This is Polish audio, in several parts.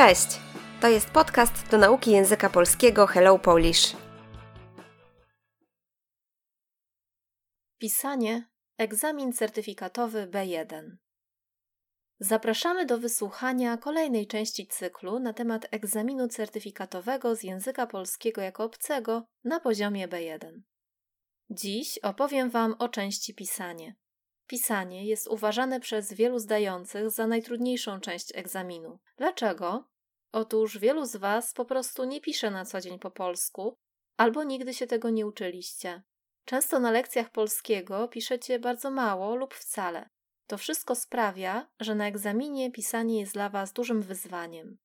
Cześć! To jest podcast do nauki języka polskiego Hello Polish. Pisanie egzamin certyfikatowy B1. Zapraszamy do wysłuchania kolejnej części cyklu na temat egzaminu certyfikatowego z języka polskiego jako obcego na poziomie B1. Dziś opowiem Wam o części pisanie. Pisanie jest uważane przez wielu zdających za najtrudniejszą część egzaminu. Dlaczego? Otóż wielu z Was po prostu nie pisze na co dzień po polsku, albo nigdy się tego nie uczyliście. Często na lekcjach polskiego piszecie bardzo mało lub wcale. To wszystko sprawia, że na egzaminie pisanie jest dla Was dużym wyzwaniem.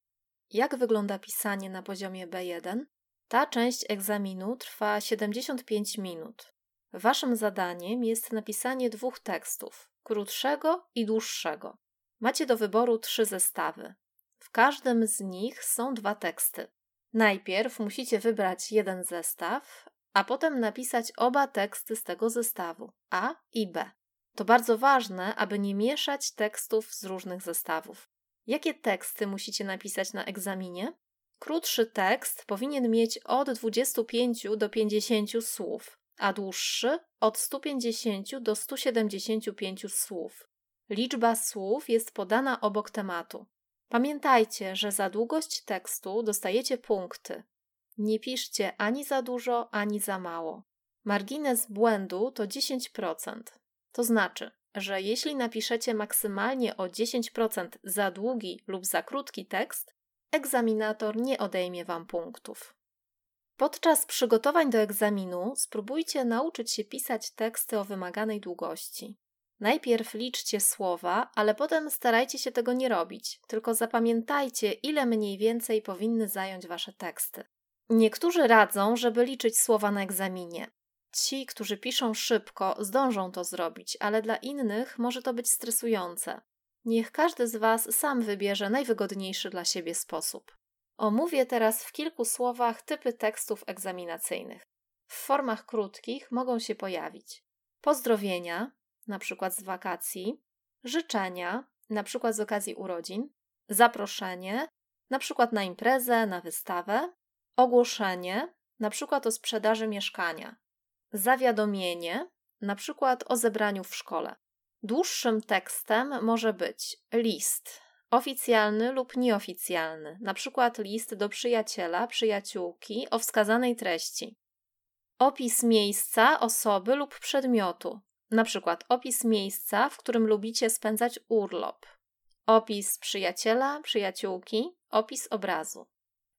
Jak wygląda pisanie na poziomie B1? Ta część egzaminu trwa 75 minut. Waszym zadaniem jest napisanie dwóch tekstów, krótszego i dłuższego. Macie do wyboru trzy zestawy. W każdym z nich są dwa teksty. Najpierw musicie wybrać jeden zestaw, a potem napisać oba teksty z tego zestawu A i B. To bardzo ważne, aby nie mieszać tekstów z różnych zestawów. Jakie teksty musicie napisać na egzaminie? Krótszy tekst powinien mieć od 25 do 50 słów, a dłuższy od 150 do 175 słów. Liczba słów jest podana obok tematu. Pamiętajcie, że za długość tekstu dostajecie punkty. Nie piszcie ani za dużo, ani za mało. Margines błędu to 10%. To znaczy, że jeśli napiszecie maksymalnie o 10% za długi lub za krótki tekst, egzaminator nie odejmie Wam punktów. Podczas przygotowań do egzaminu spróbujcie nauczyć się pisać teksty o wymaganej długości. Najpierw liczcie słowa, ale potem starajcie się tego nie robić, tylko zapamiętajcie, ile mniej więcej powinny zająć wasze teksty. Niektórzy radzą, żeby liczyć słowa na egzaminie. Ci, którzy piszą szybko, zdążą to zrobić, ale dla innych może to być stresujące. Niech każdy z Was sam wybierze najwygodniejszy dla siebie sposób. Omówię teraz w kilku słowach typy tekstów egzaminacyjnych. W formach krótkich mogą się pojawić pozdrowienia, przykład z wakacji, życzenia, przykład z okazji urodzin, zaproszenie, przykład na imprezę, na wystawę, ogłoszenie, przykład o sprzedaży mieszkania, zawiadomienie, przykład o zebraniu w szkole. Dłuższym tekstem może być list, oficjalny lub nieoficjalny, na przykład list do przyjaciela, przyjaciółki o wskazanej treści. Opis miejsca, osoby lub przedmiotu, na przykład opis miejsca, w którym lubicie spędzać urlop, opis przyjaciela, przyjaciółki, opis obrazu.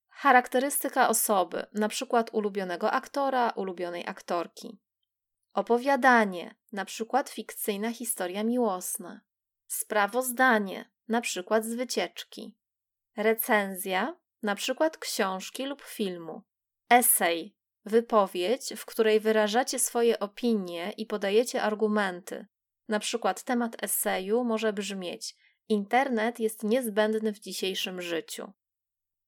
Charakterystyka osoby, na przykład ulubionego aktora, ulubionej aktorki. Opowiadanie, na przykład fikcyjna historia miłosna. Sprawozdanie, na przykład z wycieczki. Recenzja, na przykład książki lub filmu. Esej, wypowiedź, w której wyrażacie swoje opinie i podajecie argumenty. Na przykład temat eseju może brzmieć: Internet jest niezbędny w dzisiejszym życiu.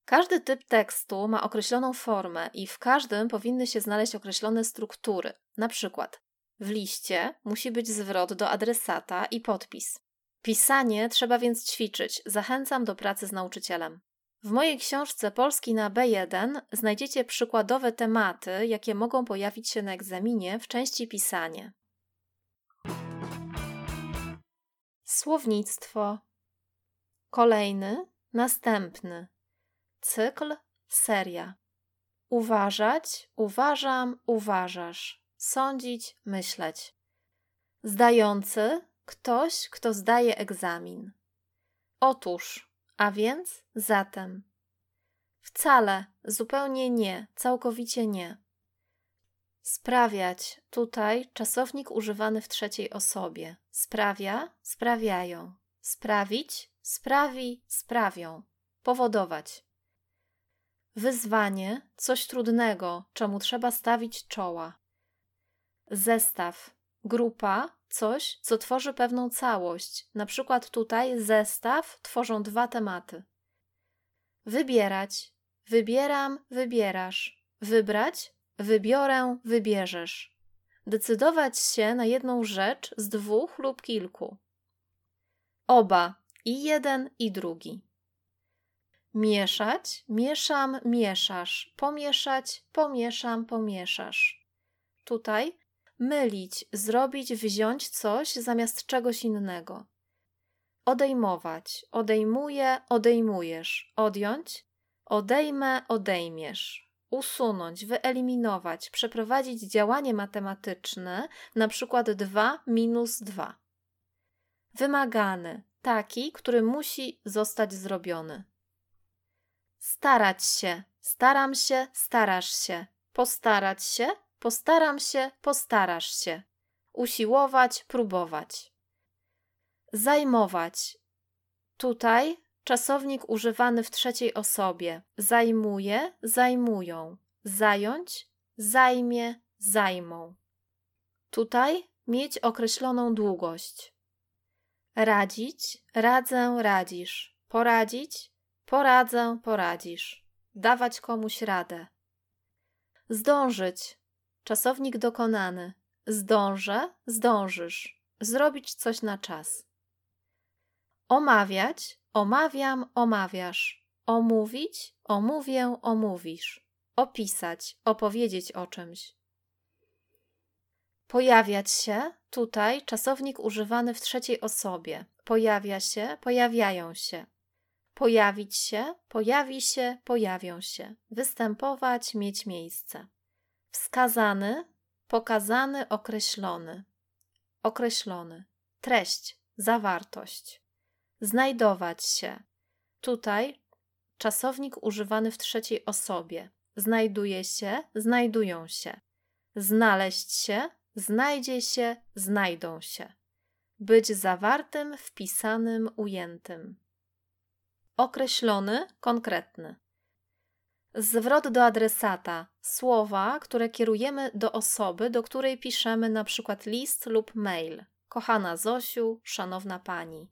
Każdy typ tekstu ma określoną formę i w każdym powinny się znaleźć określone struktury. Na przykład w liście musi być zwrot do adresata i podpis. Pisanie trzeba więc ćwiczyć. Zachęcam do pracy z nauczycielem. W mojej książce Polski na B1 znajdziecie przykładowe tematy, jakie mogą pojawić się na egzaminie w części pisanie. Słownictwo. Kolejny, następny. Cykl, seria. Uważać, uważam, uważasz. Sądzić, myśleć. Zdający, ktoś, kto zdaje egzamin. Otóż, a więc zatem. Wcale, zupełnie nie, całkowicie nie. Sprawiać, tutaj czasownik używany w trzeciej osobie. Sprawia, sprawiają. Sprawić, sprawi, sprawią. Powodować. Wyzwanie, coś trudnego, czemu trzeba stawić czoła. Zestaw, grupa, coś, co tworzy pewną całość. Na przykład tutaj zestaw tworzą dwa tematy. Wybierać. Wybieram, wybierasz. Wybrać. Wybiorę, wybierzesz. Decydować się na jedną rzecz z dwóch lub kilku. Oba, i jeden, i drugi. Mieszać, mieszam, mieszasz. Pomieszać, pomieszam, pomieszasz. Tutaj mylić, zrobić, wziąć coś zamiast czegoś innego. Odejmować, odejmuję, odejmujesz. Odjąć, odejmę, odejmiesz. Usunąć, wyeliminować, przeprowadzić działanie matematyczne, na przykład 2 minus 2. Wymagany, taki, który musi zostać zrobiony. Starać się, staram się, starasz się. Postarać się, postaram się, postarasz się. Usiłować, próbować. Zajmować. Tutaj czasownik używany w trzeciej osobie. Zajmuje, zajmują. Zająć, zajmie, zajmą. Tutaj mieć określoną długość. Radzić, radzę, radzisz. Poradzić, poradzę, poradzisz. Dawać komuś radę. Zdążyć, czasownik dokonany. Zdążę, zdążysz. Zrobić coś na czas. Omawiać, omawiam, omawiasz. Omówić, omówię, omówisz. Opisać, opowiedzieć o czymś. Pojawiać się, tutaj czasownik używany w trzeciej osobie. Pojawia się, pojawiają się. Pojawić się, pojawi się, pojawią się. Występować, mieć miejsce. Wskazany, pokazany, określony. Określony. Treść, zawartość. Znajdować się. Tutaj czasownik używany w trzeciej osobie. Znajduje się, znajdują się. Znaleźć się, znajdzie się, znajdą się. Być zawartym, wpisanym, ujętym. Określony, konkretny. Zwrot do adresata słowa, które kierujemy do osoby, do której piszemy na przykład list lub mail. Kochana Zosiu, szanowna pani.